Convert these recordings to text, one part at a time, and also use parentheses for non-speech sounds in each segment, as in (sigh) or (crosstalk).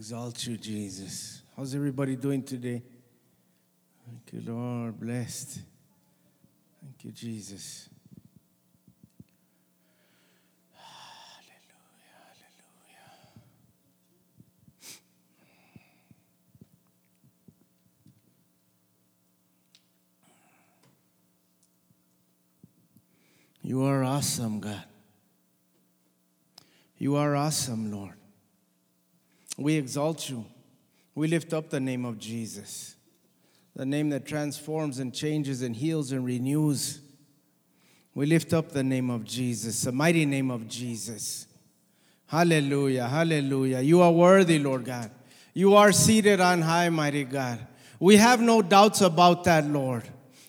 exalt you, Jesus. How's everybody doing today? Thank you, Lord. Blessed. Thank you, Jesus. Hallelujah, hallelujah. You are awesome, God. You are awesome, Lord. We exalt you. We lift up the name of Jesus, the name that transforms and changes and heals and renews. We lift up the name of Jesus, the mighty name of Jesus. Hallelujah, hallelujah. You are worthy, Lord God. You are seated on high, mighty God. We have no doubts about that, Lord.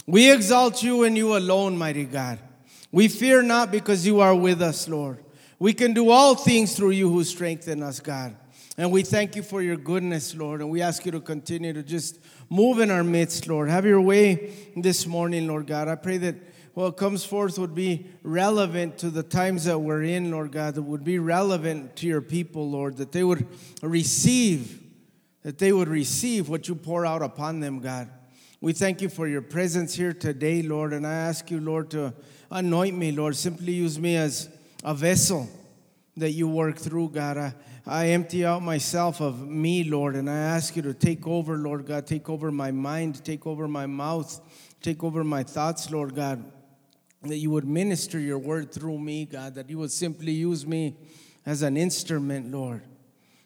We exalt you and you alone, mighty God. We fear not because you are with us, Lord. We can do all things through you who strengthen us, God. And we thank you for your goodness, Lord. And we ask you to continue to just move in our midst, Lord. Have your way this morning, Lord God. I pray that what comes forth would be relevant to the times that we're in, Lord God, that would be relevant to your people, Lord, that they would receive, that they would receive what you pour out upon them, God. We thank you for your presence here today, Lord, and I ask you, Lord, to anoint me, Lord. Simply use me as a vessel that you work through, God. I empty out myself of me, Lord, and I ask you to take over, Lord God. Take over my mind, take over my mouth, take over my thoughts, Lord God that you would minister your word through me, God, that you would simply use me as an instrument, Lord.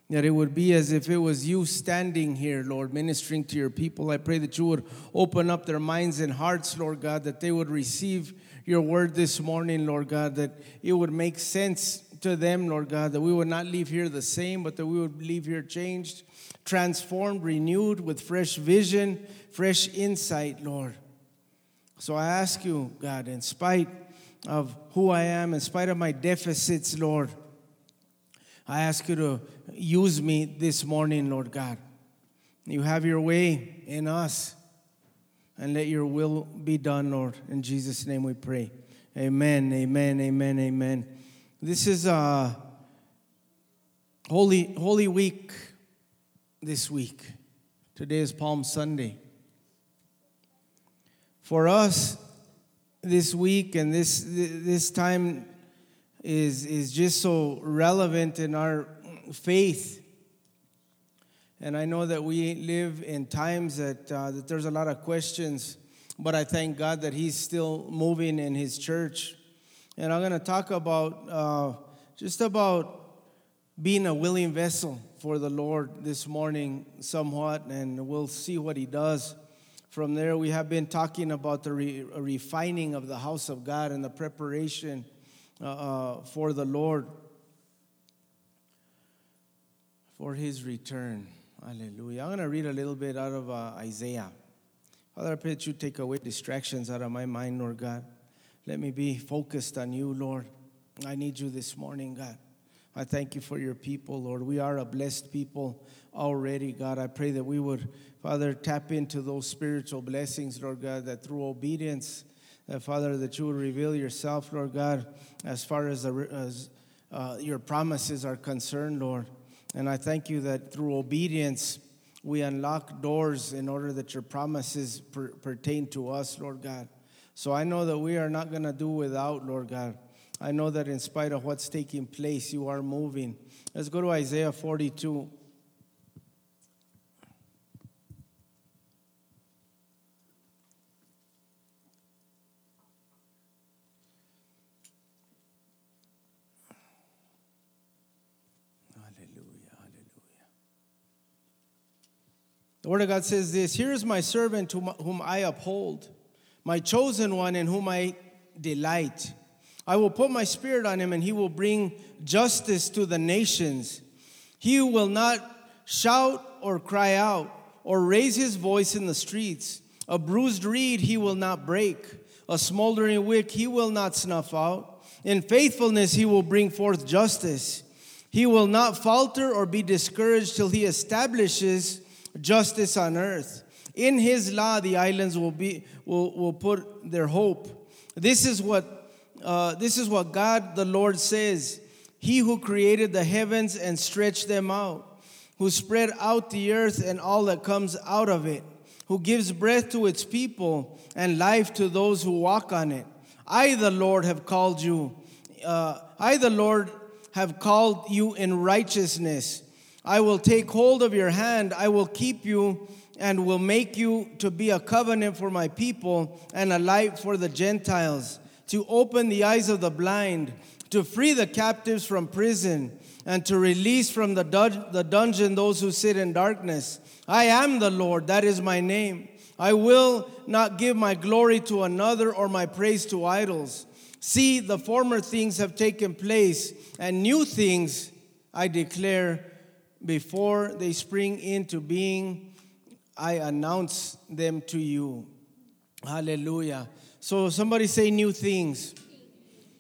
That it would be as if it was you standing here, Lord, ministering to your people. I pray that you would open up their minds and hearts, Lord God, that they would receive your word this morning, Lord God, that it would make sense to them, Lord God, that we would not leave here the same, but that we would leave here changed, transformed, renewed with fresh vision, fresh insight, Lord. So I ask you, God, in spite of who I am, in spite of my deficits, Lord, I ask you to use me this morning, Lord God. You have your way in us, and let your will be done, Lord. In Jesus' name we pray. Amen, amen, amen, amen. This is a holy, holy week this week. Today is Palm Sunday. For us this week and this this time is is just so relevant in our faith. And i know that we live in times that uh, that there's a lot of questions but i thank god that he's still moving in his church and i'm going to talk about uh, just about being a willing vessel for the lord this morning somewhat and we'll see what he does from there, we have been talking about the re- refining of the house of God and the preparation uh, uh, for the Lord for his return. Hallelujah. I'm going to read a little bit out of uh, Isaiah. Father, I pray that you take away distractions out of my mind, Lord God. Let me be focused on you, Lord. I need you this morning, God. I thank you for your people, Lord. We are a blessed people already, God. I pray that we would, Father, tap into those spiritual blessings, Lord God, that through obedience, that Father, that you would reveal yourself, Lord God, as far as, the, as uh, your promises are concerned, Lord. And I thank you that through obedience, we unlock doors in order that your promises per- pertain to us, Lord God. So I know that we are not going to do without, Lord God. I know that in spite of what's taking place, you are moving. Let's go to Isaiah 42. Hallelujah, hallelujah. The Word of God says this Here is my servant whom I uphold, my chosen one in whom I delight. I will put my spirit on him, and he will bring justice to the nations. He will not shout or cry out or raise his voice in the streets. A bruised reed he will not break, a smoldering wick he will not snuff out. In faithfulness he will bring forth justice. He will not falter or be discouraged till he establishes justice on earth. In his law the islands will be will, will put their hope. This is what uh, this is what God the Lord says He who created the heavens and stretched them out, who spread out the earth and all that comes out of it, who gives breath to its people and life to those who walk on it. I, the Lord, have called you. Uh, I, the Lord, have called you in righteousness. I will take hold of your hand. I will keep you and will make you to be a covenant for my people and a light for the Gentiles, to open the eyes of the blind, to free the captives from prison, and to release from the, the dungeon those who sit in darkness. I am the Lord, that is my name. I will not give my glory to another or my praise to idols. See, the former things have taken place, and new things I declare before they spring into being. I announce them to you. Hallelujah. So somebody say new things.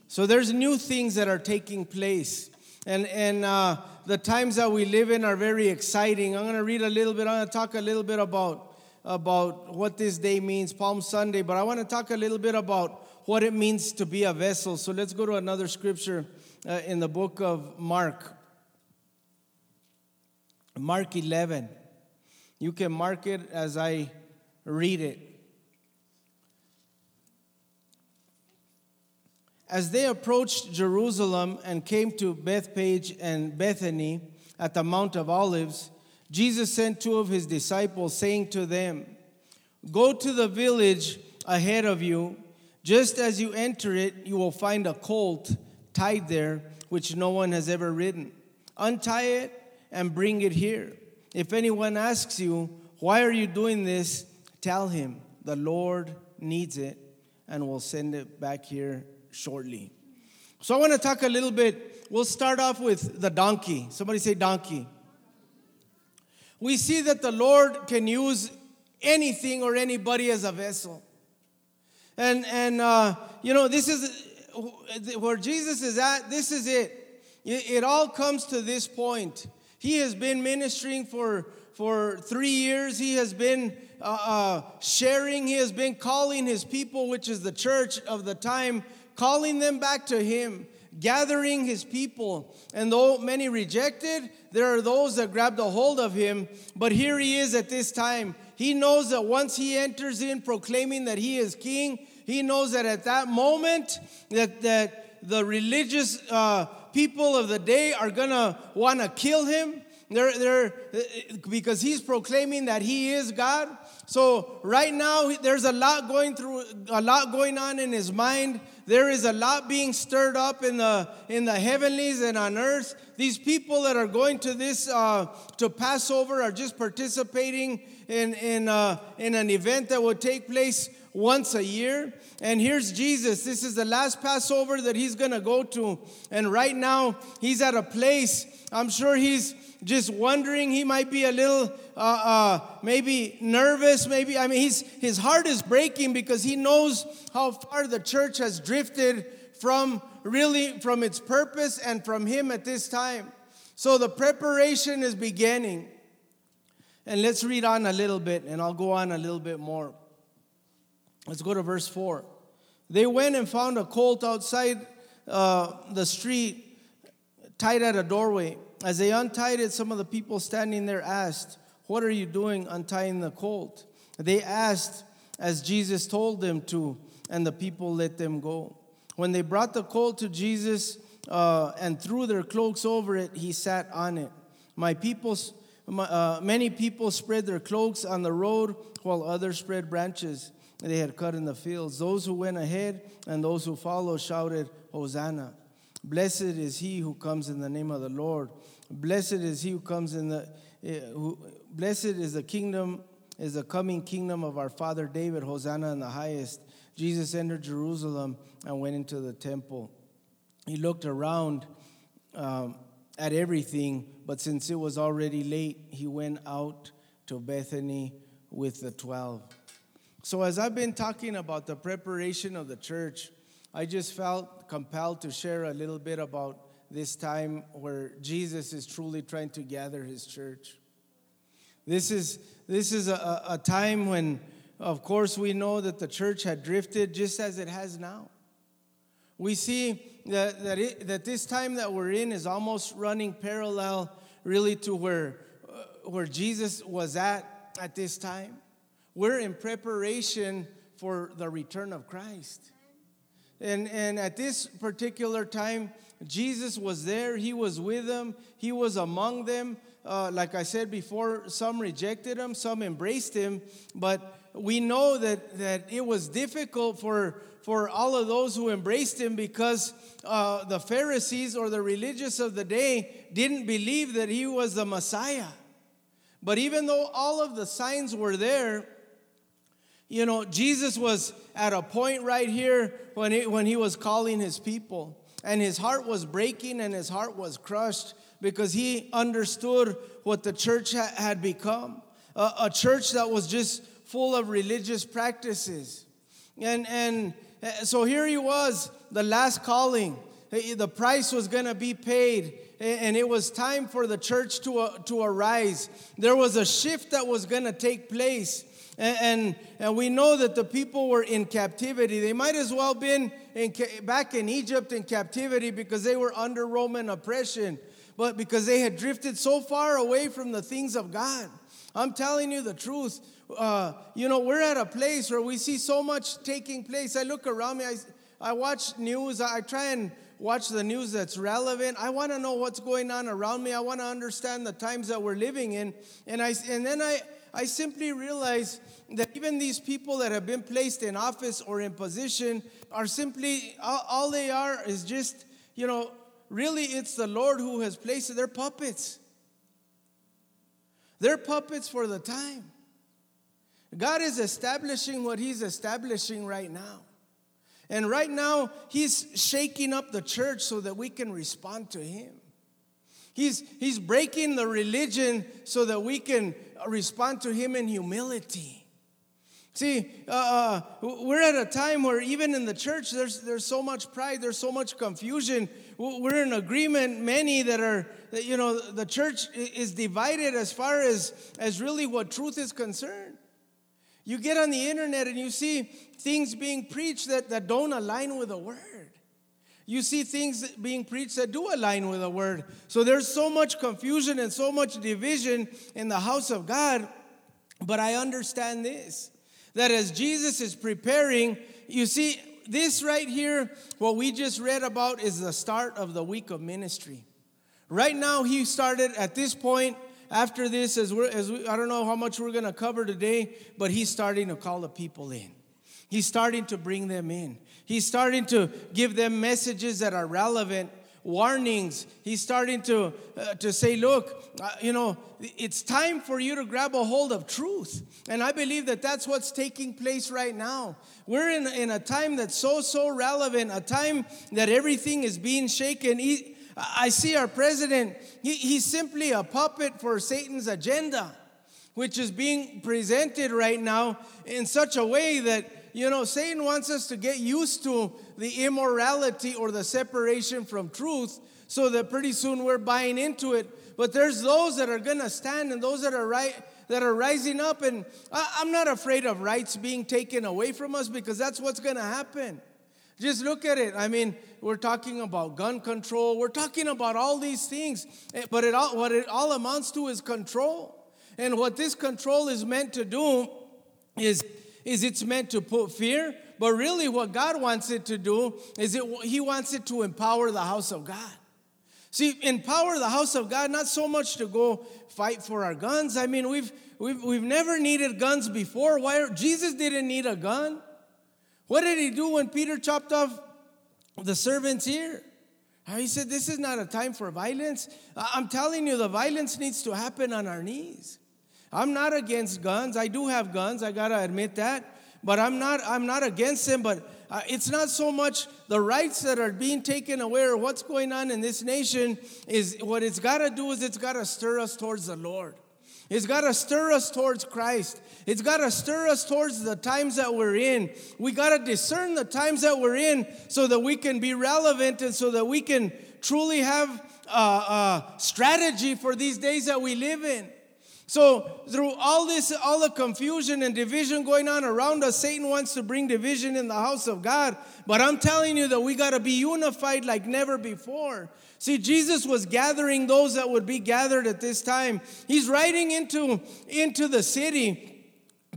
So there's new things that are taking place. And, and uh, the times that we live in are very exciting. I'm going to read a little bit, I'm going to talk a little bit about, about what this day means, Palm Sunday, but I want to talk a little bit about what it means to be a vessel. So let's go to another scripture uh, in the book of Mark. Mark 11. You can mark it as I read it. As they approached Jerusalem and came to Bethphage and Bethany at the Mount of Olives, Jesus sent two of his disciples, saying to them, Go to the village ahead of you. Just as you enter it, you will find a colt tied there, which no one has ever ridden. Untie it and bring it here. If anyone asks you, Why are you doing this? tell him, The Lord needs it and will send it back here shortly. So I want to talk a little bit. We'll start off with the donkey. Somebody say donkey. We see that the Lord can use anything or anybody as a vessel. And, and uh, you know, this is where Jesus is at, this is it. It, all comes to this point. He has been ministering for, for three years. He has been uh, uh, sharing, he has been calling his people, which is the church of the time, calling them back to him, gathering his people. And though many rejected, there are those that grabbed a hold of him. But here he is at this time. He knows that once he enters in proclaiming that he is king, he knows that at that moment that, that the religious uh, people of the day are gonna want to kill him. They're, they're, because he's proclaiming that he is God. So right now there's a lot going through, a lot going on in his mind. There is a lot being stirred up in the in the heavenlies and on earth. These people that are going to this uh, to Passover are just participating in in uh, in an event that will take place once a year. And here's Jesus. This is the last Passover that he's going to go to. And right now, he's at a place, I'm sure he's just wondering. He might be a little, uh, uh, maybe nervous. Maybe, I mean, he's, his heart is breaking because he knows how far the church has drifted from really from its purpose and from him at this time. So the preparation is beginning. And let's read on a little bit, and I'll go on a little bit more. Let's go to verse 4. They went and found a colt outside uh, the street, tied at a doorway. As they untied it, some of the people standing there asked, What are you doing untying the colt? They asked as Jesus told them to, and the people let them go. When they brought the colt to Jesus uh, and threw their cloaks over it, he sat on it. My people, uh, many people spread their cloaks on the road, while others spread branches they had cut in the fields. Those who went ahead and those who followed shouted, Hosanna. Blessed is he who comes in the name of the Lord. Blessed is he who comes in the eh, who, blessed is the kingdom is the coming kingdom of our father David. Hosanna in the highest. Jesus entered Jerusalem and went into the temple. He looked around um, at everything, but since it was already late, he went out to Bethany with the twelve. So, as I've been talking about the preparation of the church, I just felt compelled to share a little bit about this time where Jesus is truly trying to gather his church. This is, this is a, a time when, of course, we know that the church had drifted just as it has now. We see that, that, it, that this time that we're in is almost running parallel, really, to where uh, where Jesus was at at this time. We're in preparation for the return of Christ. And, and at this particular time, Jesus was there. He was with them. He was among them. Uh, like I said before, some rejected him, some embraced him. But we know that, that it was difficult for, for all of those who embraced him because uh, the Pharisees or the religious of the day didn't believe that he was the Messiah. But even though all of the signs were there, you know, Jesus was at a point right here when he, when he was calling his people, and his heart was breaking and his heart was crushed because he understood what the church ha- had become a, a church that was just full of religious practices. And, and uh, so here he was, the last calling. The price was going to be paid, and it was time for the church to, uh, to arise. There was a shift that was going to take place. And, and, we know that the people were in captivity. They might as well been in, back in Egypt in captivity because they were under Roman oppression, but because they had drifted so far away from the things of God. I'm telling you the truth. Uh, you know, we're at a place where we see so much taking place. I look around me, I, I watch news, I try and watch the news that's relevant. I want to know what's going on around me. I want to understand the times that we're living in. And, I, and then I, I simply realize that even these people that have been placed in office or in position are simply, all, all they are is just, you know, really it's the Lord who has placed their puppets. They're puppets for the time. God is establishing what He's establishing right now. And right now, He's shaking up the church so that we can respond to Him. He's, he's breaking the religion so that we can respond to Him in humility. See, uh, uh we're at a time where even in the church, there's, there's so much pride, there's so much confusion. We're in agreement, many that are, you know, the church is divided as far as, as really what truth is concerned. You get on the internet and you see things being preached that, that don't align with the word. You see things being preached that do align with the word. So there's so much confusion and so much division in the house of God. But I understand this that as Jesus is preparing, you see, this right here, what we just read about, is the start of the week of ministry. Right now, he started at this point. After this, as we're, as we, I don't know how much we're going to cover today, but he's starting to call the people in. He's starting to bring them in. He's starting to give them messages that are relevant warnings. He's starting to, uh, to say, look, uh, you know, it's time for you to grab a hold of truth. And I believe that that's what's taking place right now. We're in, in a time that's so, so relevant, a time that everything is being shaken. He, I see our president, he, he's simply a puppet for Satan's agenda, which is being presented right now in such a way that you know, Satan wants us to get used to the immorality or the separation from truth so that pretty soon we're buying into it. But there's those that are going to stand and those that are right that are rising up and I'm not afraid of rights being taken away from us because that's what's going to happen. Just look at it. I mean, we're talking about gun control. We're talking about all these things, eh, but it all, what it all amounts to is control. And what this control is meant to do is is it's meant to put fear, but really what God wants it to do is it he wants it to empower the house of God. See, empower the house of God, not so much to go fight for our guns. I mean, we've we've, we've never needed guns before. Why Jesus didn't need a gun? What did he do when Peter chopped off the servant's ear? He said, This is not a time for violence. I'm telling you, the violence needs to happen on our knees. I'm not against guns. I do have guns. I gotta admit that. But I'm not. I'm not against them. But uh, it's not so much the rights that are being taken away or what's going on in this nation. Is what it's gotta do is it's gotta stir us towards the Lord. It's got to stir us towards Christ. It's got to stir us towards the times that we're in. We got to discern the times that we're in so that we can be relevant and so that we can truly have a, a strategy for these days that we live in. So, through all this, all the confusion and division going on around us, Satan wants to bring division in the house of God. But I'm telling you that we got to be unified like never before. See, Jesus was gathering those that would be gathered at this time. He's riding into, into the city,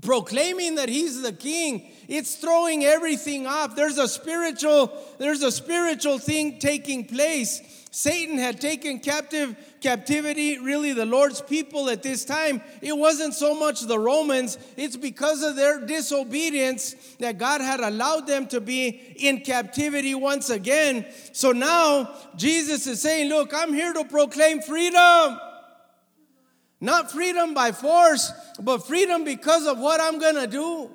proclaiming that he's the king. It's throwing everything off. There's a spiritual, there's a spiritual thing taking place. Satan had taken captive captivity, really the Lord's people at this time. It wasn't so much the Romans, it's because of their disobedience that God had allowed them to be in captivity once again. So now Jesus is saying, Look, I'm here to proclaim freedom. Not freedom by force, but freedom because of what I'm gonna do.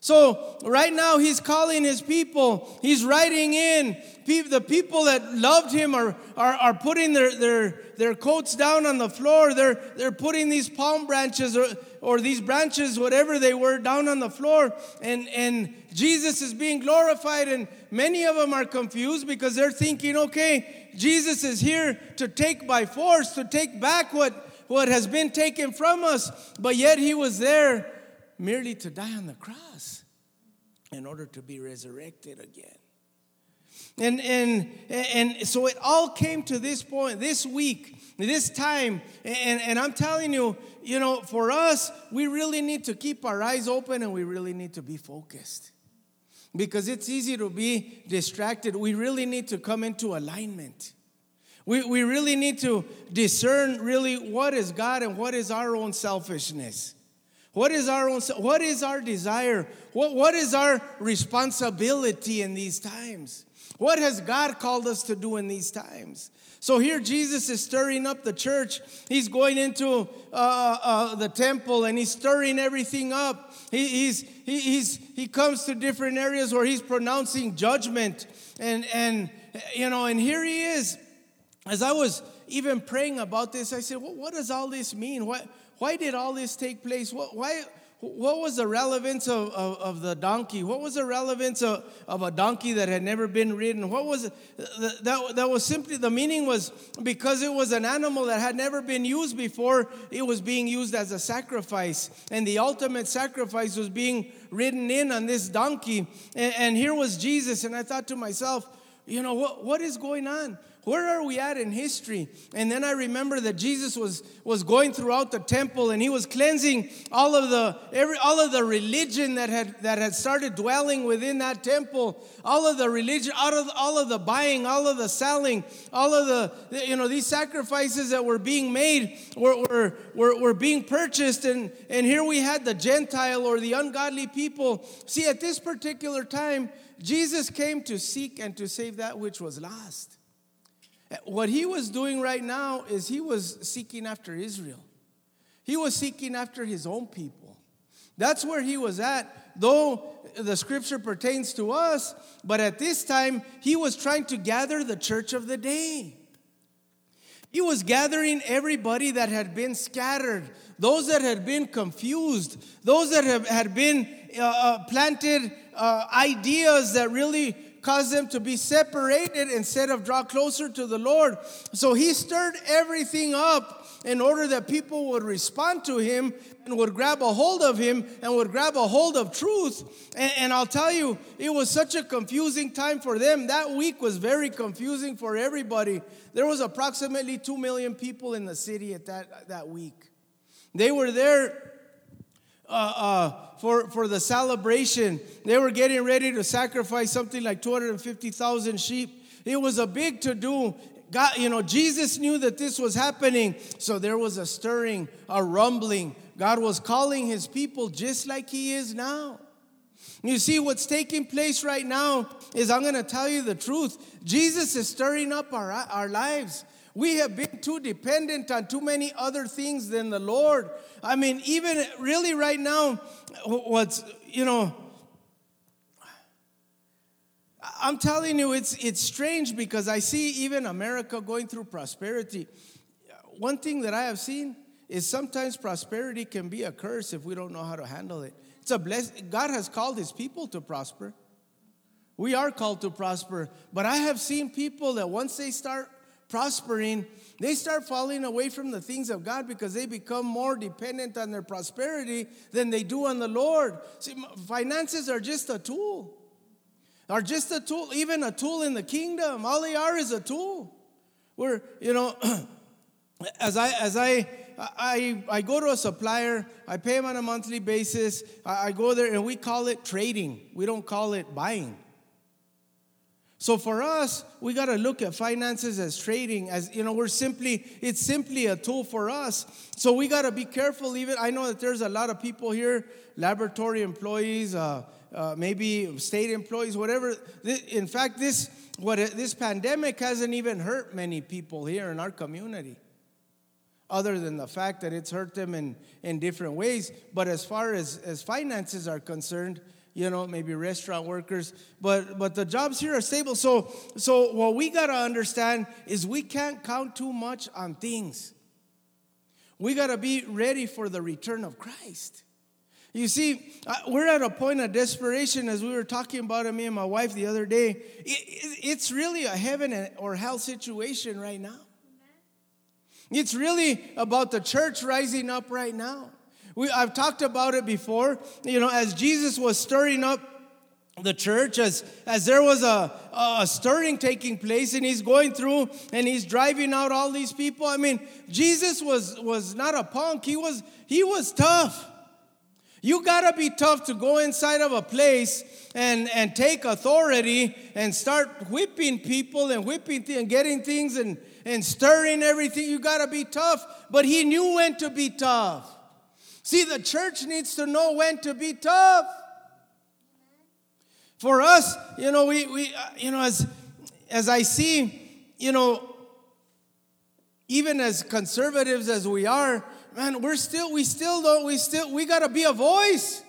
So, right now, he's calling his people. He's writing in. The people that loved him are, are, are putting their, their, their coats down on the floor. They're, they're putting these palm branches or, or these branches, whatever they were, down on the floor. And, and Jesus is being glorified. And many of them are confused because they're thinking, okay, Jesus is here to take by force, to take back what, what has been taken from us. But yet he was there merely to die on the cross in order to be resurrected again. And, and, and so it all came to this point, this week, this time. And, and I'm telling you, you know, for us, we really need to keep our eyes open and we really need to be focused. Because it's easy to be distracted. We really need to come into alignment. We, we really need to discern really what is God and what is our own selfishness. What is our own, what is our desire? What, what is our responsibility in these times? What has God called us to do in these times? So here Jesus is stirring up the church. He's going into uh, uh, the temple and he's stirring everything up. He, he's, he, he's, he comes to different areas where he's pronouncing judgment. And, and, you know, and here he is. As I was even praying about this, I said, well, what does all this mean? What, why did all this take place? What, why, what was the relevance of, of, of, the donkey? What was the relevance of, of a donkey that had never been ridden? What was? That, that was simply the meaning was because it was an animal that had never been used before, it was being used as a sacrifice. And the ultimate sacrifice was being ridden in on this donkey. And, and here was Jesus. And I thought to myself, you know, what, what is going on? Where are we at in history? And then I remember that Jesus was, was going throughout the temple and he was cleansing all of the every all of the religion that had that had started dwelling within that temple, all of the religion, out of all of the buying, all of the selling, all of the you know these sacrifices that were being made were, were, were, were being purchased, and, and here we had the Gentile or the ungodly people. See, at this particular time, Jesus came to seek and to save that which was lost. What he was doing right now is he was seeking after Israel. He was seeking after his own people. That's where he was at, though the scripture pertains to us, but at this time, he was trying to gather the church of the day. He was gathering everybody that had been scattered, those that had been confused, those that have, had been uh, uh planted uh, ideas that really cause them to be separated instead of draw closer to the Lord. So he stirred everything up in order that people would respond to him and would grab a hold of him and would grab a hold of truth. And, and, I'll tell you, it was such a confusing time for them. That week was very confusing for everybody. There was approximately 2 million people in the city at that, that week. They were there uh, uh, for, for the celebration. They were getting ready to sacrifice something like 250,000 sheep. It was a big to do. God, you know, Jesus knew that this was happening. So there was a stirring, a rumbling. God was calling his people just like he is now. You see, what's taking place right now is I'm going to tell you the truth. Jesus is stirring up our, our lives. We have been too dependent on too many other things than the Lord. I mean, even really right now, what's, you know, I'm telling you, it's, it's strange because I see even America going through prosperity. One thing that I have seen is sometimes prosperity can be a curse if we don't know how to handle it. It's a blessing. God has called his people to prosper. We are called to prosper. But I have seen people that once they start prospering, they start falling away from the things of God because they become more dependent on their prosperity than they do on the Lord. See, finances are just a tool, are just a tool, even a tool in the kingdom. All they are is a tool. We're, you know, (clears throat) as I as I I, I go to a supplier, I pay him on a monthly basis. I, I go there and we call it trading. We don't call it buying. So for us, we got to look at finances as trading, as you know, we're simply, it's simply a tool for us. So we got to be careful. Even I know that there's a lot of people here, laboratory employees, uh, uh, maybe state employees, whatever. In fact, this what this pandemic hasn't even hurt many people here in our community other than the fact that it's hurt them in, in different ways. But as far as, as finances are concerned, you know, maybe restaurant workers, but but the jobs here are stable. So so what we gotta understand is we can't count too much on things. We gotta be ready for the return of Christ. You see, uh, we're at a point of desperation as we were talking about it, me and my wife the other day. it's really a heaven or hell situation right now. It's really about the church rising up right now. We, I've talked about it before. You know, as Jesus was stirring up the church, as, as there was a, a stirring taking place, and he's going through and he's driving out all these people. I mean, Jesus was, was not a punk, he was, he was tough. You gotta be tough to go inside of a place and, and take authority and start whipping people and whipping th- and getting things and, and stirring everything. You got to be tough. But he knew when to be tough. See, the church needs to know when to be tough. For us, you know, we, we uh, you know, as, as I see, you know, even as conservatives as we are, man, we're still, we still don't, we still, we got to be a voice.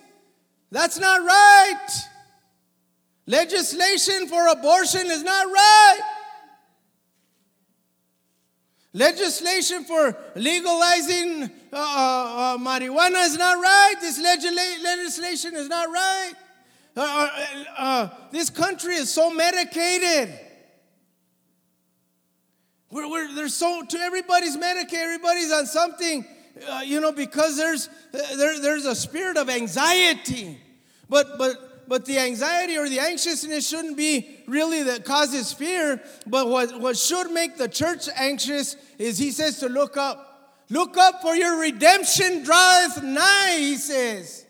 That's not right. Legislation for abortion is not right. Legislation for legalizing uh, uh, uh, marijuana is not right. This legislation is not right. Uh, uh, uh, this country is so medicated. We're, we're, there's so to everybody's medicated. Everybody's on something, you know, because there's there, there's a spirit of anxiety. But but but the anxiety or the anxiousness shouldn't be really that causes fear. But what, what should make the church anxious is he says to look up. Look up for your redemption draweth nigh, he says.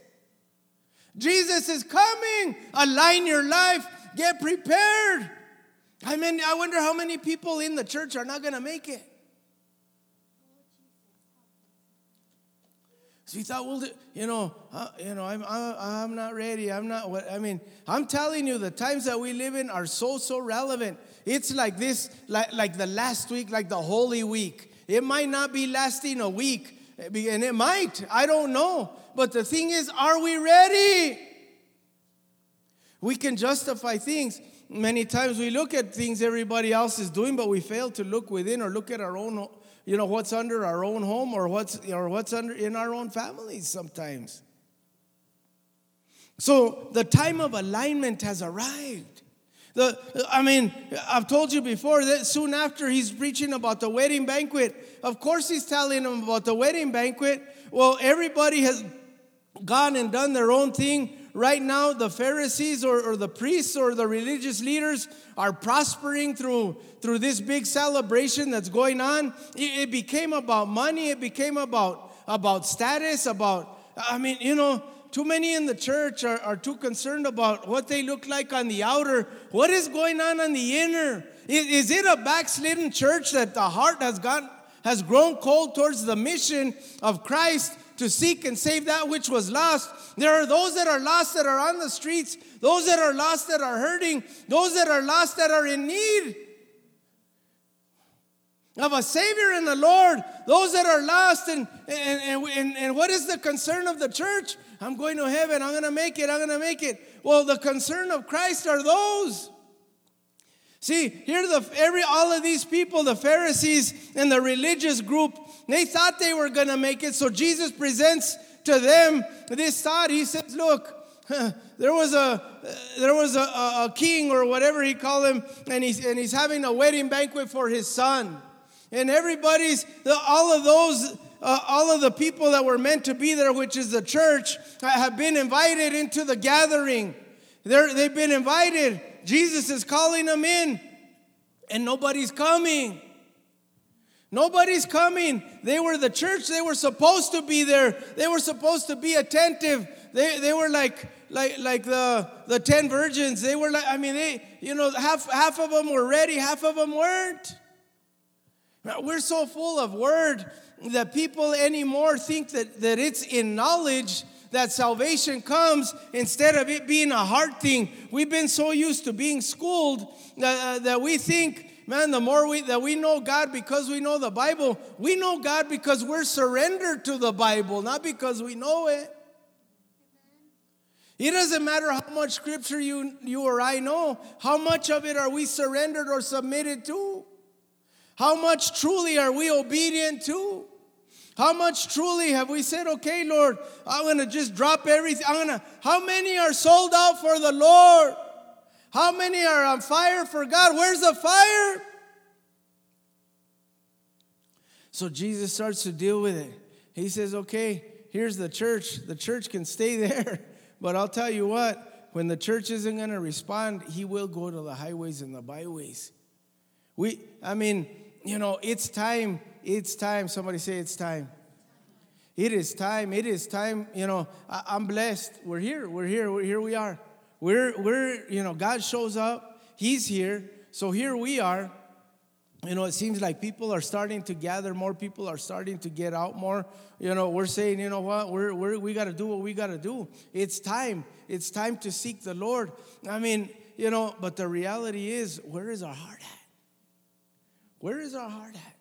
Jesus is coming. Align your life. Get prepared. I mean, I wonder how many people in the church are not going to make it. So he thought, well, you know, uh, you know, I'm, I'm not ready. I'm not. I mean, I'm telling you, the times that we live in are so so relevant. It's like this, like like the last week, like the Holy Week. It might not be lasting a week, and it might. I don't know. But the thing is, are we ready? We can justify things. Many times we look at things everybody else is doing, but we fail to look within or look at our own you know, what's under our own home or what's, or what's under in our own families sometimes. So the time of alignment has arrived. The, I mean, I've told you before that soon after he's preaching about the wedding banquet, of course he's telling them about the wedding banquet. Well, everybody has gone and done their own thing right now the Pharisees or, or, the priests or the religious leaders are prospering through, through this big celebration that's going on. It, it became about money, it became about, about status, about, I mean, you know, too many in the church are, are too concerned about what they look like on the outer. What is going on on the inner? Is, is it a backslidden church that the heart has got has grown cold towards the mission of Christ to seek and save that which was lost. There are those that are lost that are on the streets, those that are lost that are hurting, those that are lost that are in need of a Savior in the Lord, those that are lost. And, and, and, and, what is the concern of the church? I'm going to heaven, I'm going to make it, I'm going to make it. Well, the concern of Christ are those. See, here the every all of these people, the Pharisees and the religious group, they thought they were going to make it. So Jesus presents to them this thought. He says, "Look, (laughs) there was a there was a, a, king or whatever he called him, and he's and he's having a wedding banquet for his son, and everybody's all of those." Uh, all of the people that were meant to be there, which is the church, have been invited into the gathering. They're, they've been invited. Jesus is calling them in, and nobody's coming. Nobody's coming. They were the church. They were supposed to be there. They were supposed to be attentive. They, they were like, like, like the, the 10 virgins. They were like, I mean, they, you know, half, half of them were ready, half of them weren't. We're so full of word that people anymore think that, that it's in knowledge that salvation comes instead of it being a heart thing. We've been so used to being schooled that, uh, that we think, man, the more we, that we know God because we know the Bible, we know God because we're surrendered to the Bible, not because we know it. It doesn't matter how much scripture you, you or I know, how much of it are we surrendered or submitted to? How much truly are we obedient to? How much truly have we said, okay, Lord, I'm to just drop everything. I'm to, how many are sold out for the Lord? How many are on fire for God? Where's the fire? So Jesus starts to deal with it. He says, okay, here's the church. The church can stay (laughs) there. But I'll tell you what, when the church isn't to respond, he will go to the highways and the byways. We, I mean, you know, it's time it's time. Somebody say it's time. It is time. It is time. You know, I, am blessed. We're here. We're here. We're here. We are. We're we're you know God shows up. He's here. So here we are. You know, it seems like people are starting to gather more. People are starting to get out more. You know, we're saying, you know what, we're, we're, we got to do what we got to do. It's time. It's time to seek the Lord. I mean, you know, but the reality is, where is our heart at? Where is our heart at?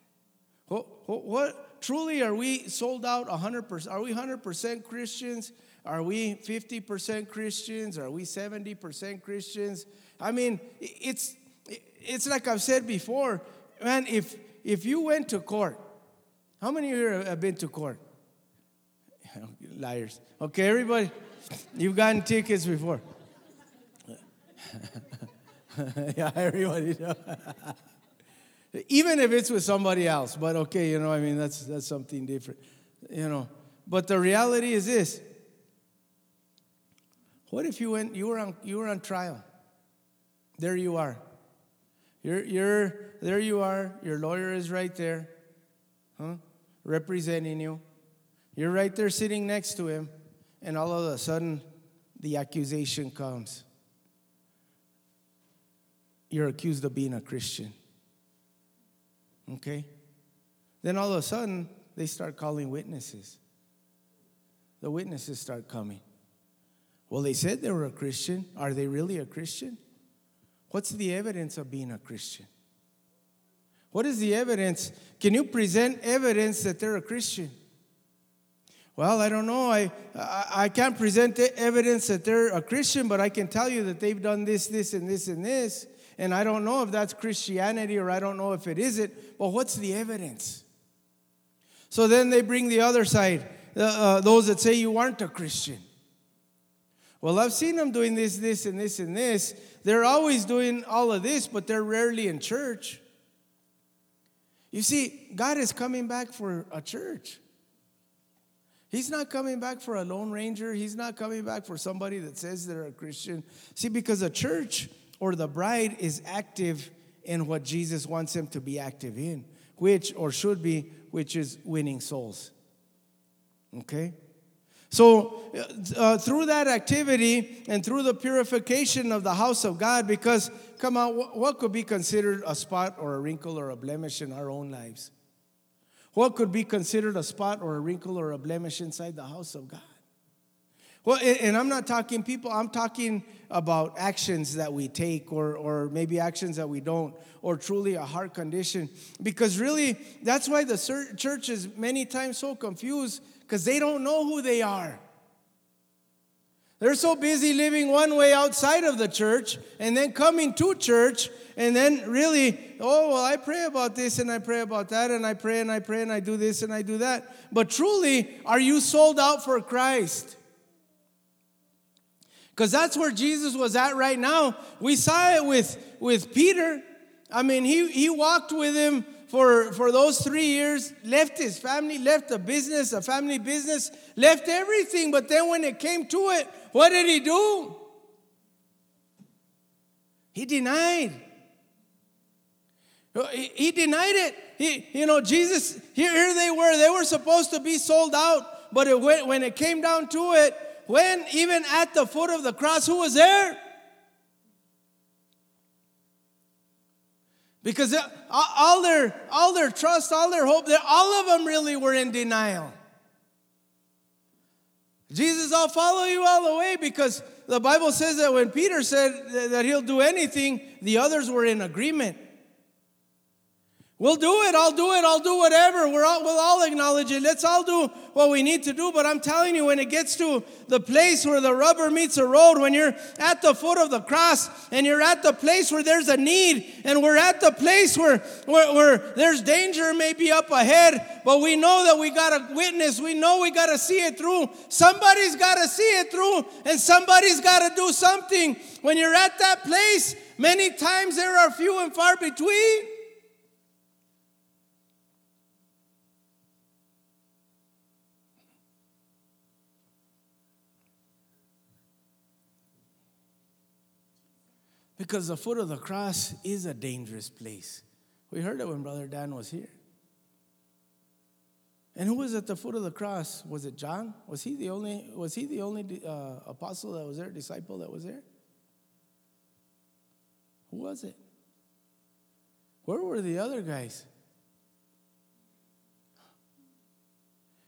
What, what, truly are we sold out 100%? Are we 100% Christians? Are we 50% Christians? Are we 70% Christians? I mean, it's it's like I've said before, man, if if you went to court, how many of you have been to court? (laughs) Liars. Okay, everybody, you've gotten tickets before. (laughs) yeah, everybody. (laughs) Even if it's with somebody else, but okay, you know, I mean, that's, that's something different, you know. But the reality is this what if you went, you were on, you were on trial? There you are. You're, you're, there you are. Your lawyer is right there, huh? Representing you. You're right there sitting next to him, and all of a sudden, the accusation comes. You're accused of being a Christian. Okay? Then all of a sudden, they start calling witnesses. The witnesses start coming. Well, they said they were a Christian. Are they really a Christian? What's the evidence of being a Christian? What is the evidence? Can you present evidence that they're a Christian? Well, I don't know. I, I, I can't present evidence that they're a Christian, but I can tell you that they've done this, this, and this, and this. And I don't know if that's Christianity or I don't know if it isn't, but what's the evidence? So then they bring the other side, uh, uh, those that say you aren't a Christian. Well, I've seen them doing this, this, and this, and this. They're always doing all of this, but they're rarely in church. You see, God is coming back for a church. He's not coming back for a lone ranger. He's not coming back for somebody that says they're a Christian. See, because a church or the bride is active in what Jesus wants him to be active in, which, or should be, which is winning souls. Okay? So, uh, through that activity and through the purification of the house of God, because, come on, what could be considered a spot or a wrinkle or a blemish in our own lives? What could be considered a spot or a wrinkle or a blemish inside the house of God? Well, and I'm not talking people, I'm talking about actions that we take or, or maybe actions that we don't, or truly a heart condition. Because really, that's why the church is many times so confused because they don't know who they are. They're so busy living one way outside of the church and then coming to church and then really, oh, well, I pray about this and I pray about that and I pray and I pray and I do this and I do that. But truly, are you sold out for Christ? Because that's where Jesus was at right now. We saw it with, with Peter. I mean, he, he walked with him for, for those three years, left his family, left a business, a family business, left everything. But then when it came to it, what did he do? He denied. Uh, he, he denied it. He, you know, Jesus, here, here they were. They were supposed to be sold out, but it went, when it came down to it, when even at the foot of the cross, who was there? Because uh, all their, all their trust, all their hope, all of them really were in denial. Jesus, I'll follow you all the way because the Bible says that when Peter said that he'll do anything, the others were in agreement. We'll do it. I'll do it. I'll do whatever. We're all, we'll all acknowledge it. Let's all do what we need to do. But I'm telling you, when it gets to the place where the rubber meets the road, when you're at the foot of the cross and you're at the place where there's a need and we're at the place where, where, where there's danger maybe up ahead, but we know that we got to witness. We know we got to see it through. Somebody's got to see it through and somebody's got to do something. When you're at that place, many times there are few and far between. Because the foot of the cross is a dangerous place. We heard it when Brother Dan was here. And who was at the foot of the cross? Was it John? Was he the only, was he the only uh, apostle that was there, disciple that was there? Who was it? Where were the other guys?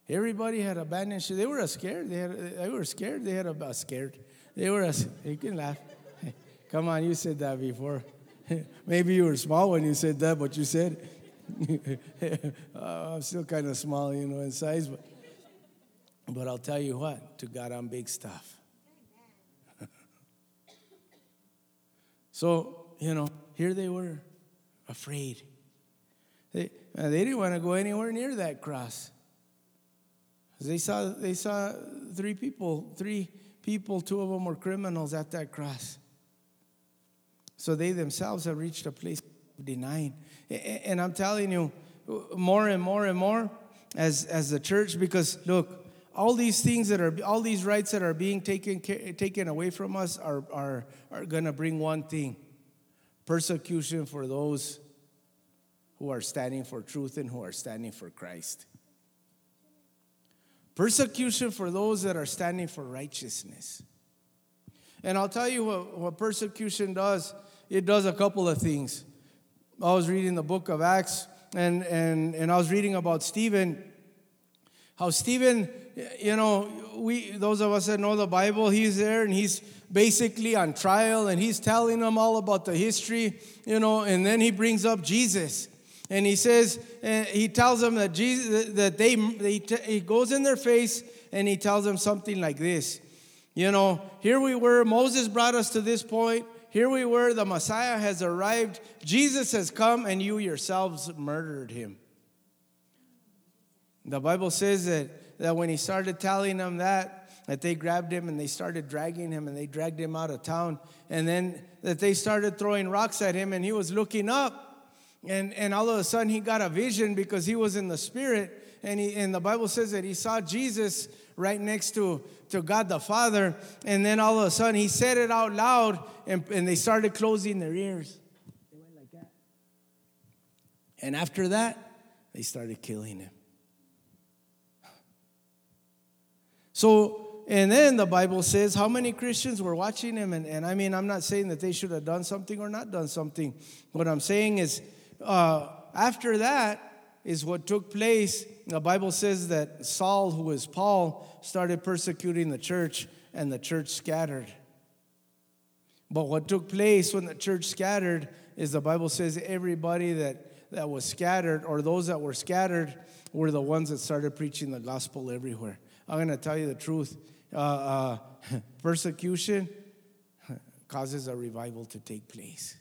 Everybody had abandoned. They were scared. They, had, they were scared. They had a scared. They were. A, you can laugh. Come on, you said that before. (laughs) Maybe you were small when you said that, but you said, (laughs) uh, I'm still kind of small, you know, in size, but, but I'll tell you what, to God, I'm big stuff. (laughs) so, you know, here they were, afraid. They, uh, they didn't want to go anywhere near that cross. They saw, they saw three people, three people, two of them were criminals at that cross. So they themselves have reached a place of denying. And I'm telling you, more and more and more as, as the church, because look, all these things that are, all these rights that are being taken, taken away from us are, are, are going to bring one thing persecution for those who are standing for truth and who are standing for Christ. Persecution for those that are standing for righteousness. And I'll tell you what, what persecution does it does a couple of things. I was reading the book of Acts, and, and, and I was reading about Stephen. How Stephen, you know, we those of us that know the Bible, he's there and he's basically on trial and he's telling them all about the history, you know, and then he brings up Jesus. And he says, and he tells them that Jesus, that they, they he goes in their face and he tells them something like this. You know, here we were, Moses brought us to this point here we were, the Messiah has arrived, Jesus has come, and you yourselves murdered him. The Bible says that, that when he started telling them that, that they grabbed him and they started dragging him and they dragged him out of town. And then that they started throwing rocks at him and he was looking up. And, and all of a sudden he got a vision because he was in the spirit. And, he, and the Bible says that he saw Jesus right next to, to God the Father. And then all of a sudden he said it out loud and, and they started closing their ears. They went like that. And after that, they started killing him. So, and then the Bible says how many Christians were watching him. And, and I mean, I'm not saying that they should have done something or not done something. What I'm saying is, uh, after that is what took place the Bible says that Saul, who was Paul, started persecuting the church and the church scattered. But what took place when the church scattered is the Bible says everybody that, that was scattered or those that were scattered were the ones that started preaching the gospel everywhere. I'm going to tell you the truth. Uh, uh, (laughs) persecution (laughs) causes a revival to take place.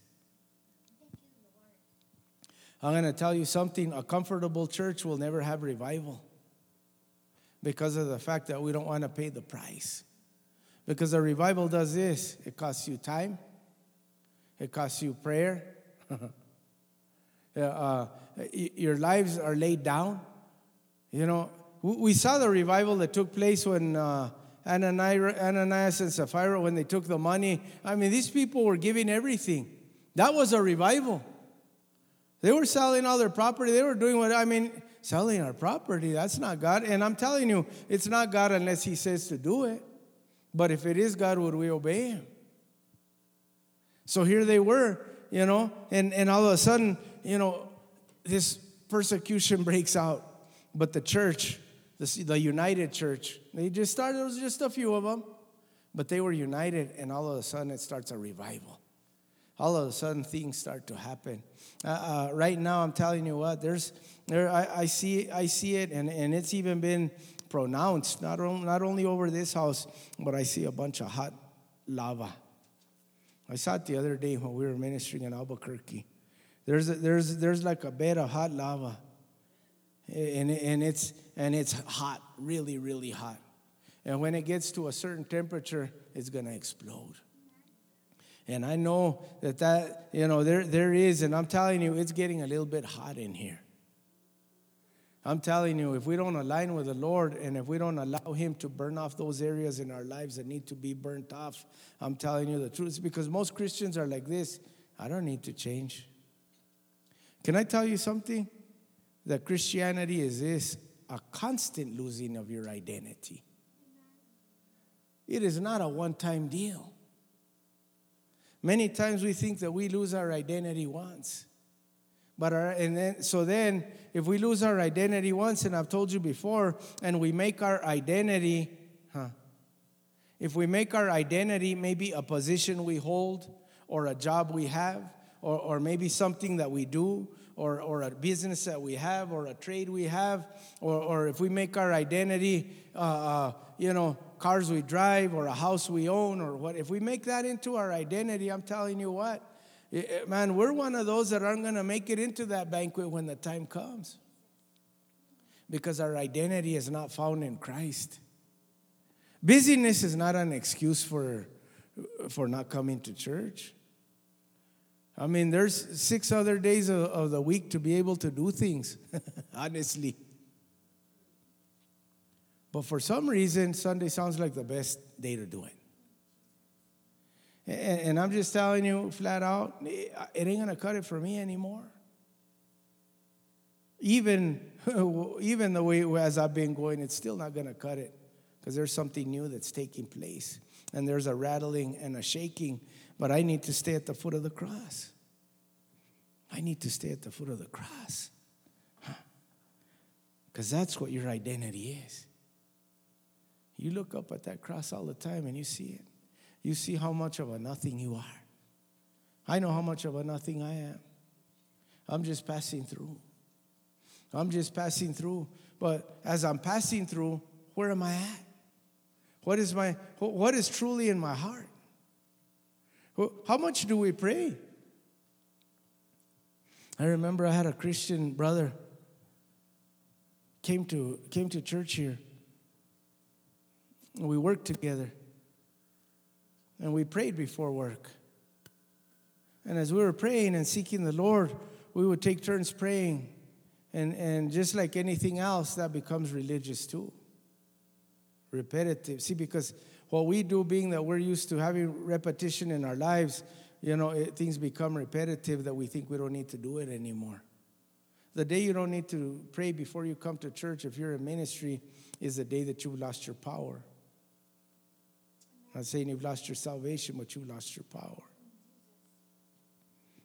I'm going to tell you something a comfortable church will never have revival because of the fact that we don't want to pay the price. Because a revival does this it costs you time, it costs you prayer, (laughs) uh, your lives are laid down. You know, we saw the revival that took place when uh, Ananias and Sapphira, when they took the money. I mean, these people were giving everything. That was a revival. They were selling all their property. They were doing what, I mean, selling our property, that's not God. And I'm telling you, it's not God unless He says to do it. But if it is God, would we obey Him? So here they were, you know, and, and all of a sudden, you know, this persecution (laughs) breaks out. But the church, the, the united church, they just started, there was just a few of them, but they were united, and all of a sudden it starts a revival. All of a sudden things start to happen. Uh, uh, right now, I'm telling you what, there's, there, I, I see, I see it, and, and it's even been pronounced, not, not only over this house, but I see a bunch of hot lava. I saw it the other day when we were ministering in Albuquerque. There's, a, there's, there's like a bed of hot lava, and, and, it's, and it's hot, really, really hot. And when it gets to a certain temperature, it's going to explode. And I know that that, you know, there, there is, and I'm telling you, it's getting a little bit hot in here. I'm telling you, if we don't align with the Lord and if we don't allow Him to burn off those areas in our lives that need to be burnt off, I'm telling you the truth. because most Christians are like this I don't need to change. Can I tell you something? That Christianity is this a constant losing of your identity. It is not a one time deal. Many times we think that we lose our identity once. But our, and then, so then, if we lose our identity once, and I've told you before, and we make our identity, huh? If we make our identity maybe a position we hold, or a job we have, or, or maybe something that we do, or, or a business that we have, or a trade we have, or, or if we make our identity, uh, uh, you know, cars we drive, or a house we own, or what, if we make that into our identity, I'm telling you what, Eh, eh, man, we're one of those that aren't going to make it into that banquet when the time comes because our identity is not found in Christ. Busyness is not an excuse for, for not coming to church. I mean, there's six other days of, of the week to be able to do things, (laughs) honestly. But for some reason, Sunday sounds like the best day to do it. And, and I'm just telling you flat out, it, it ain't going to cut it for me anymore. Even, (laughs) even the way as I've been going, it's still not going to cut it because there's something new that's taking place. And there's a rattling and a shaking, but I need to stay at the foot of the cross. I need to stay at the foot of the cross. Because that's what your identity is. You look up at that cross all the time and you see it you see how much of a nothing you are. I know how much of a nothing I am. I'm just passing through. I'm just passing through. But as I'm passing through, where am I at? What is my what is truly in my heart? How much do we pray? I remember I had a Christian brother came to came to church here. We worked together. And we prayed before work. And as we were praying and seeking the Lord, we would take turns praying. And, and just like anything else, that becomes religious too. Repetitive. See, because what we do, being that we're used to having repetition in our lives, you know, it, things become repetitive that we think we don't need to do it anymore. The day you don't need to pray before you come to church, if you're in ministry, is the day that you've lost your power. I'm not saying you've lost your salvation, but you lost your power.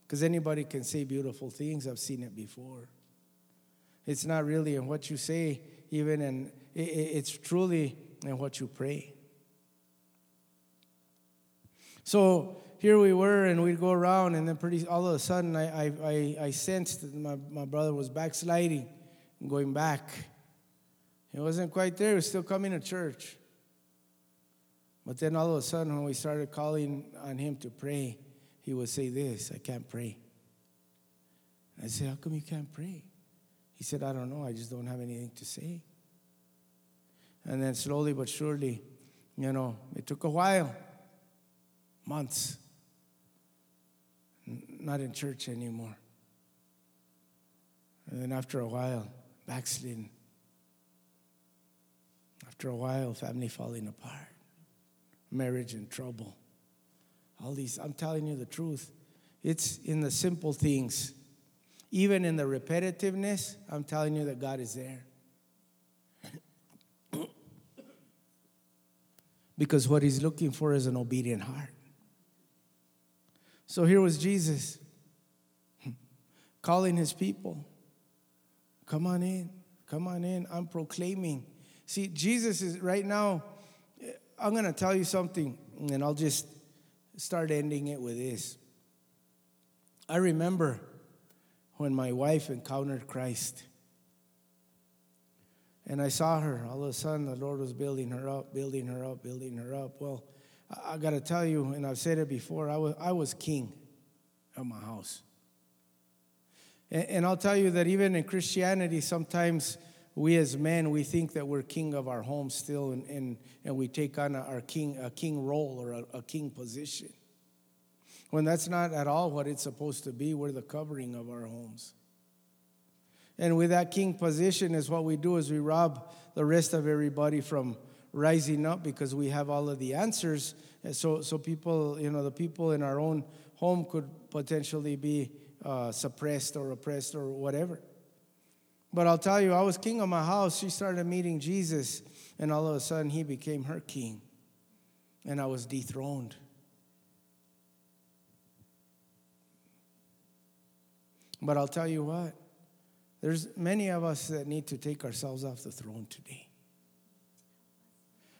Because anybody can say beautiful things. I've seen it before. It's not really in what you say, even, and it's truly in what you pray. So here we were, and we'd go around, and then pretty all of a sudden, I, I, I, I sensed that my, my brother was backsliding and going back. He wasn't quite there, he was still coming to church. But then all of a sudden, when we started calling on him to pray, he would say this I can't pray. I said, How come you can't pray? He said, I don't know. I just don't have anything to say. And then slowly but surely, you know, it took a while, months, not in church anymore. And then after a while, backsliding. After a while, family falling apart marriage in trouble. All these, I'm telling you the truth. It's in the simple things. even in the repetitiveness, I'm telling you that God is there. (coughs) because what he's looking for is an obedient heart. So here was Jesus calling his people Come on in, come on in. I'm proclaiming. See, Jesus is right now, I'm going to tell you something, and I'll just start ending it with this. I remember when my wife encountered Christ. And I saw her. All of a sudden, the Lord was building her up, building her up, building her up. Well, I, got to tell you, and I've said it before, I was, I was king of my house. And, and I'll tell you that even in Christianity, sometimes we as men, we think that we're king of our home still, and, and, and we take on our king, a king role or a, a king position. When that's not at all what it's supposed to be, we're the covering of our homes. And with that king position is what we do is we rob the rest of everybody from rising up because we have all of the answers. And so, so people, you know, the people in our own home could potentially be uh, suppressed or oppressed or whatever. But I'll tell you, I was king of my house. She started meeting Jesus, and all of a sudden, he became her king, and I was dethroned. But I'll tell you what, there's many of us that need to take ourselves off the throne today.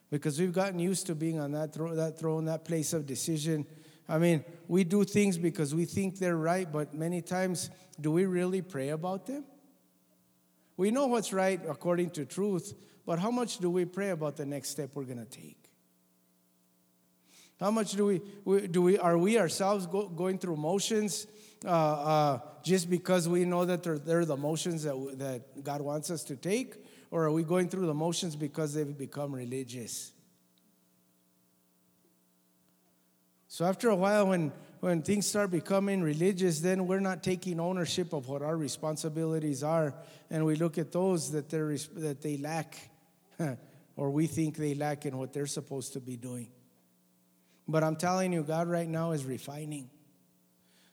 Because we've gotten used to being on that, thro- that throne, that place of decision. I mean, we do things because we think they're right, but many times, do we really pray about them? We know what's right according to truth, but how much do we pray about the next step we're going to take? How much do we, we, do we are we ourselves go, going through motions uh, uh, just because we know that they're, they're the motions that, that God wants us to take? Or are we going through the motions because they've become religious? So after a while, when, when things start becoming religious, then we're not taking ownership of what our responsibilities are, and we look at those that, they're, that they lack, (laughs) or we think they lack in what they're supposed to be doing. But I'm telling you, God right now is refining.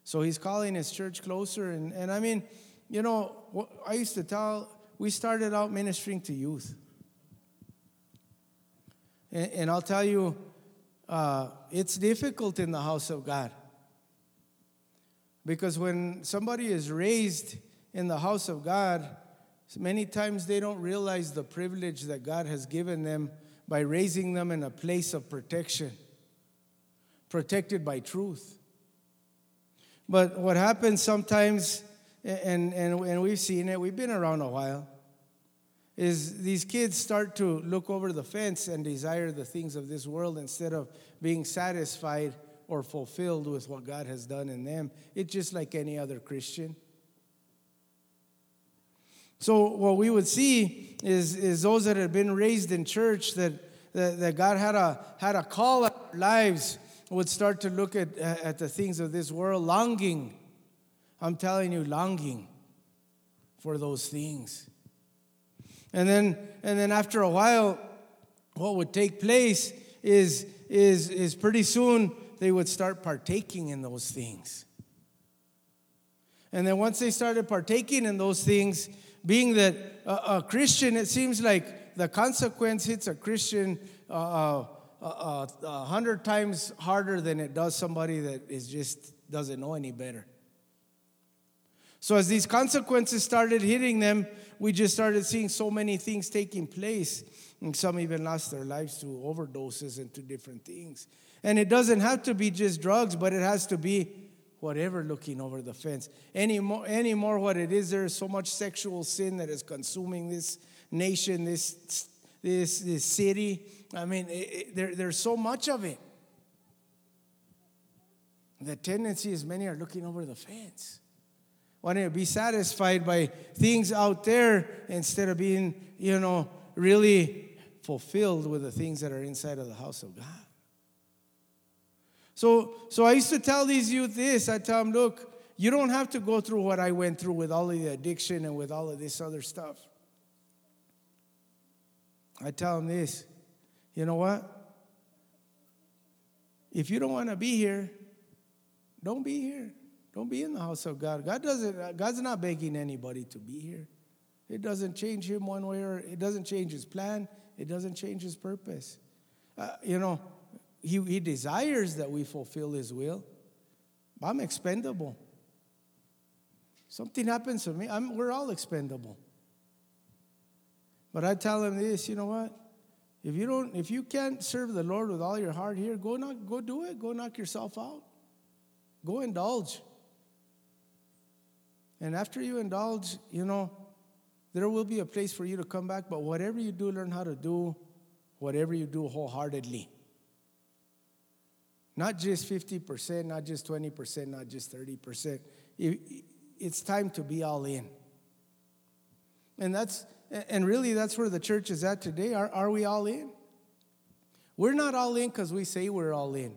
So He's calling His church closer. And, and I mean, you know, I used to tell, we started out ministering to youth. And, and I'll tell you, uh, it's difficult in the house of God. Because when somebody is raised in the house of God, many times they don't realize the privilege that God has given them by raising them in a place of protection, protected by truth. But what happens sometimes, and, and, and we've seen it, we've been around a while, is these kids start to look over the fence and desire the things of this world instead of being satisfied or fulfilled with what God has done in them. It's just like any other Christian. So what we would see is, is those that had been raised in church that, that, that God had a, had a call at their lives would start to look at, at the things of this world, longing. I'm telling you, longing for those things. And then, and then after a while, what would take place is, is, is pretty soon they would start partaking in those things. And then once they started partaking in those things, being that a, a Christian, it seems like the consequence hits a Christian uh, uh, uh, a hundred times harder than it does somebody that is just doesn't know any better. So as these consequences started hitting them, we just started seeing so many things taking place. And some even lost their lives to overdoses and to different things. And it doesn't have to be just drugs, but it has to be whatever looking over the fence. Any more, any more what it is, there is so much sexual sin that is consuming this nation, this, this, this city. I mean, it, it, there, there's so much of it. The tendency is many are looking over the fence wanting to be satisfied by things out there instead of being, you know, really fulfilled with the things that are inside of the house of God. So, so I used to tell these youth this. I tell them, look, you don't have to go through what I went through with all of the addiction and with all of this other stuff. I tell them this. You know what? If you don't want to be here, don't be here. Don't be in the house of God. God doesn't, God's not begging anybody to be here. It doesn't change him one way or it doesn't change his plan. It doesn't change his purpose. Uh, you know, he, he desires that we fulfill his will. I'm expendable. Something happens to me, I'm, we're all expendable. But I tell him this, you know what? If you don't, if you can't serve the Lord with all your heart here, go knock, go do it. Go knock yourself out. Go indulge. And after you indulge, you know, there will be a place for you to come back. But whatever you do, learn how to do whatever you do wholeheartedly. Not just 50%, not just 20%, not just 30%. It's time to be all in. And that's and really that's where the church is at today. Are, are we all in? We're not all in because we say we're all in.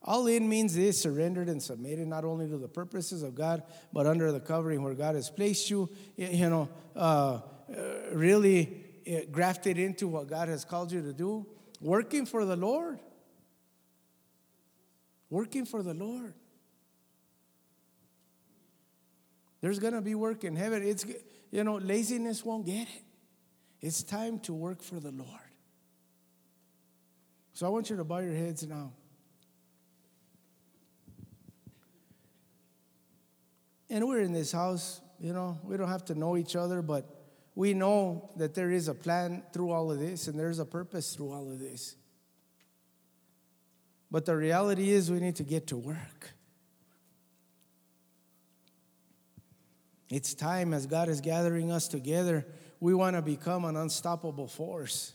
All in means this surrendered and submitted not only to the purposes of God, but under the covering where God has placed you, you know, uh, uh, really uh, grafted into what God has called you to do, working for the Lord. Working for the Lord. There's going to be work in heaven. It's, you know, laziness won't get it. It's time to work for the Lord. So I want you to bow your heads now. And we're in this house, you know, we don't have to know each other, but we know that there is a plan through all of this and there's a purpose through all of this. But the reality is, we need to get to work. It's time as God is gathering us together, we want to become an unstoppable force.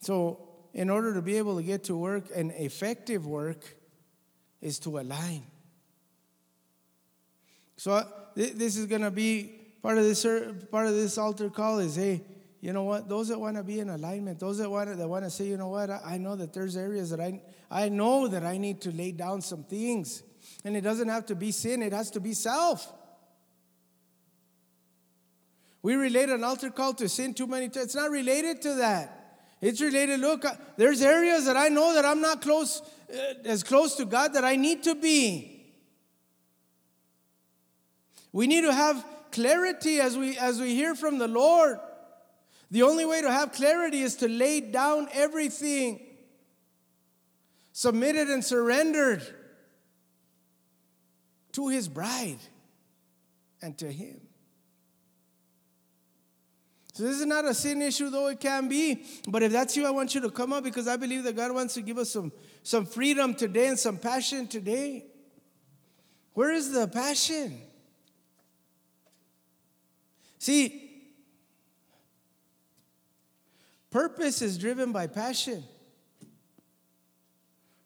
So, in order to be able to get to work, and effective work is to align. So, uh, this is going to be part of this part of this altar call is hey, you know what? Those that want to be in alignment, those that want to, that want to say, you know what? I, I know that there's areas that I I know that I need to lay down some things. And it doesn't have to be sin, it has to be self. We relate an altar call to sin too many times. It's not related to that. It's related, look, uh, there's areas that I know that I'm not close, uh, as close to God that I need to be. We need to have clarity as we, as we hear from the Lord. The only way to have clarity is to lay down everything, submitted and surrendered to his bride and to him. So this is not a sin issue, though it can be. But if that's you, I want you to come up because I believe that God wants to give us some, some freedom today and some passion today. Where is the passion? See, purpose is driven by passion.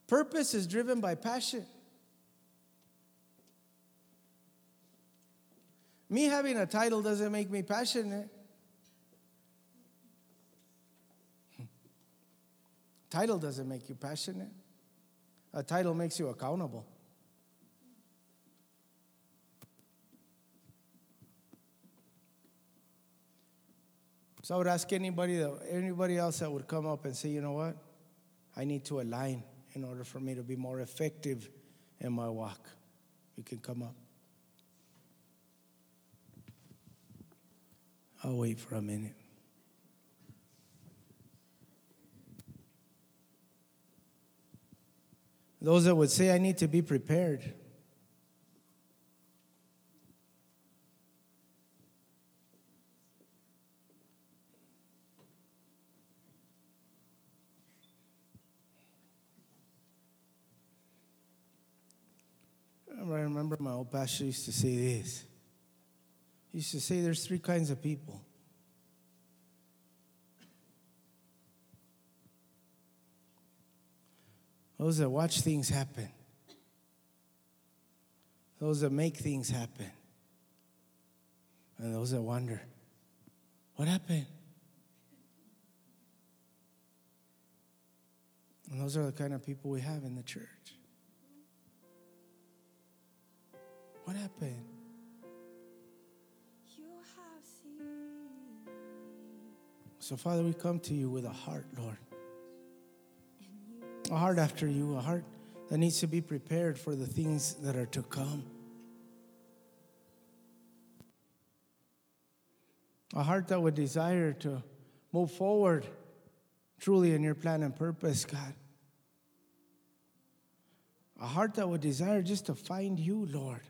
Purpose is driven by passion. Me having a title doesn't make me passionate. Title doesn't make you passionate. A title makes you accountable. So I would ask anybody that, anybody else that would come up and say, you know what? I need to align in order for me to be more effective in my walk. You can come up. I'll wait for a minute. Those that would say, I need to be prepared. I remember my old pastor used to say this. He used to say there's three kinds of people. Those that watch things happen. Those that make things happen. And those that wonder, what happened? And those are the kind of people we have in the church. What happened? So, Father, we come to you with a heart, Lord. A heart after you, a heart that needs to be prepared for the things that are to come. A heart that would desire to move forward truly in your plan and purpose, God. A heart that would desire just to find you, Lord.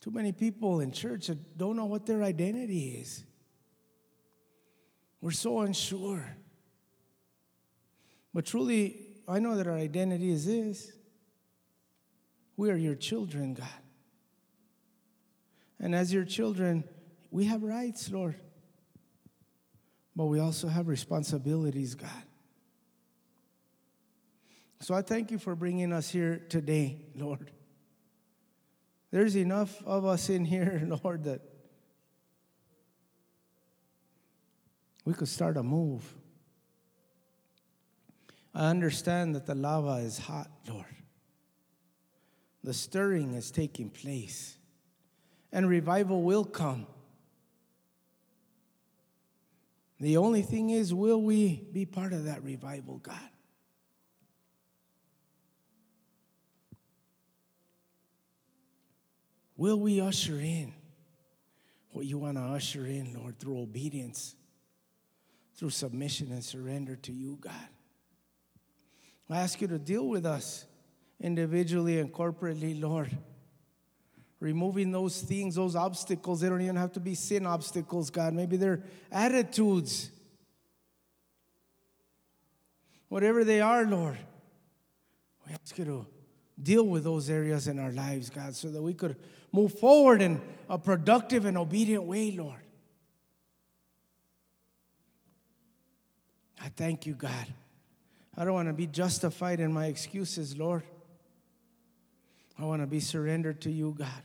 Too many people in church that don't know what their identity is. We're so unsure. But truly, I know that our identity is this we are your children, God. And as your children, we have rights, Lord. But we also have responsibilities, God. So I thank you for bringing us here today, Lord. There's enough of us in here, (laughs) Lord, that we could start a move. I understand that the lava is hot, Lord. The stirring is taking place, and revival will come. The only thing is, will we be part of that revival, God? Will we usher in what you want to usher in, Lord, through obedience, through submission and surrender to you, God? I ask you to deal with us individually and corporately, Lord. Removing those things, those obstacles, they don't even have to be sin obstacles, God. Maybe they're attitudes. Whatever they are, Lord, we ask you to deal with those areas in our lives, God, so that we could move forward in a productive and obedient way, Lord. I thank you, God. I don't want to be justified in my excuses, Lord. I want to be surrendered to you, God.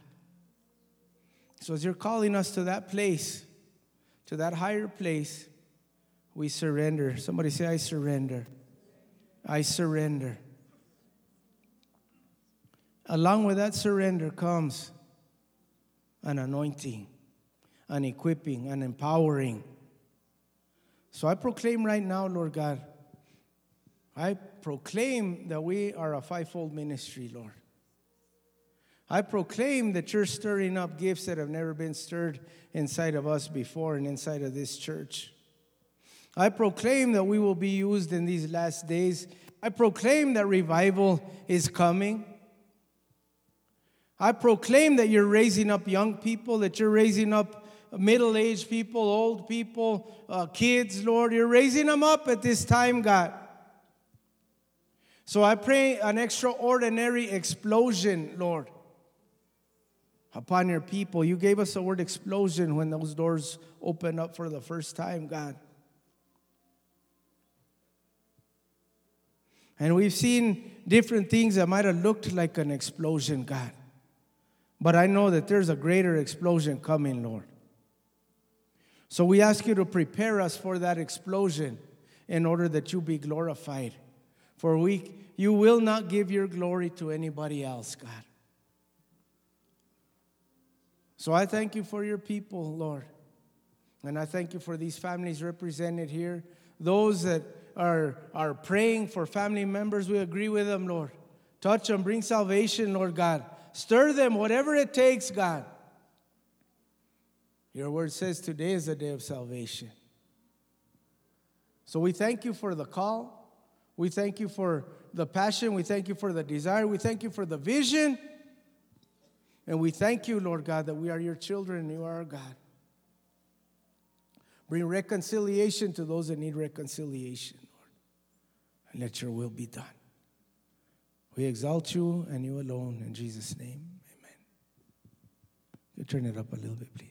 So as you're calling us to that place, to that higher place, we surrender. Somebody say, I surrender. I surrender. Along with that surrender comes an anointing, an equipping, an empowering. So I proclaim right now, Lord God, I proclaim that we are a fivefold ministry, Lord. I proclaim that you're stirring up gifts that have never been stirred inside of us before and inside of this church. I proclaim that we will be used in these last days. I proclaim that revival is coming. I proclaim that you're raising up young people, that you're raising up middle aged people, old people, uh, kids, Lord. You're raising them up at this time, God. So I pray an extraordinary explosion, Lord, upon your people. You gave us the word explosion when those doors opened up for the first time, God. And we've seen different things that might have looked like an explosion, God. But I know that there's a greater explosion coming, Lord. So we ask you to prepare us for that explosion in order that you be glorified. For we, you will not give your glory to anybody else, God. So I thank you for your people, Lord. And I thank you for these families represented here. Those that are, are praying for family members, we agree with them, Lord. Touch them, bring salvation, Lord God. Stir them, whatever it takes, God. Your word says today is the day of salvation. So we thank you for the call. We thank you for the passion. We thank you for the desire. We thank you for the vision. And we thank you, Lord God, that we are your children and you are our God. Bring reconciliation to those that need reconciliation, Lord. And let your will be done. We exalt you and you alone in Jesus' name. Amen. You turn it up a little bit, please.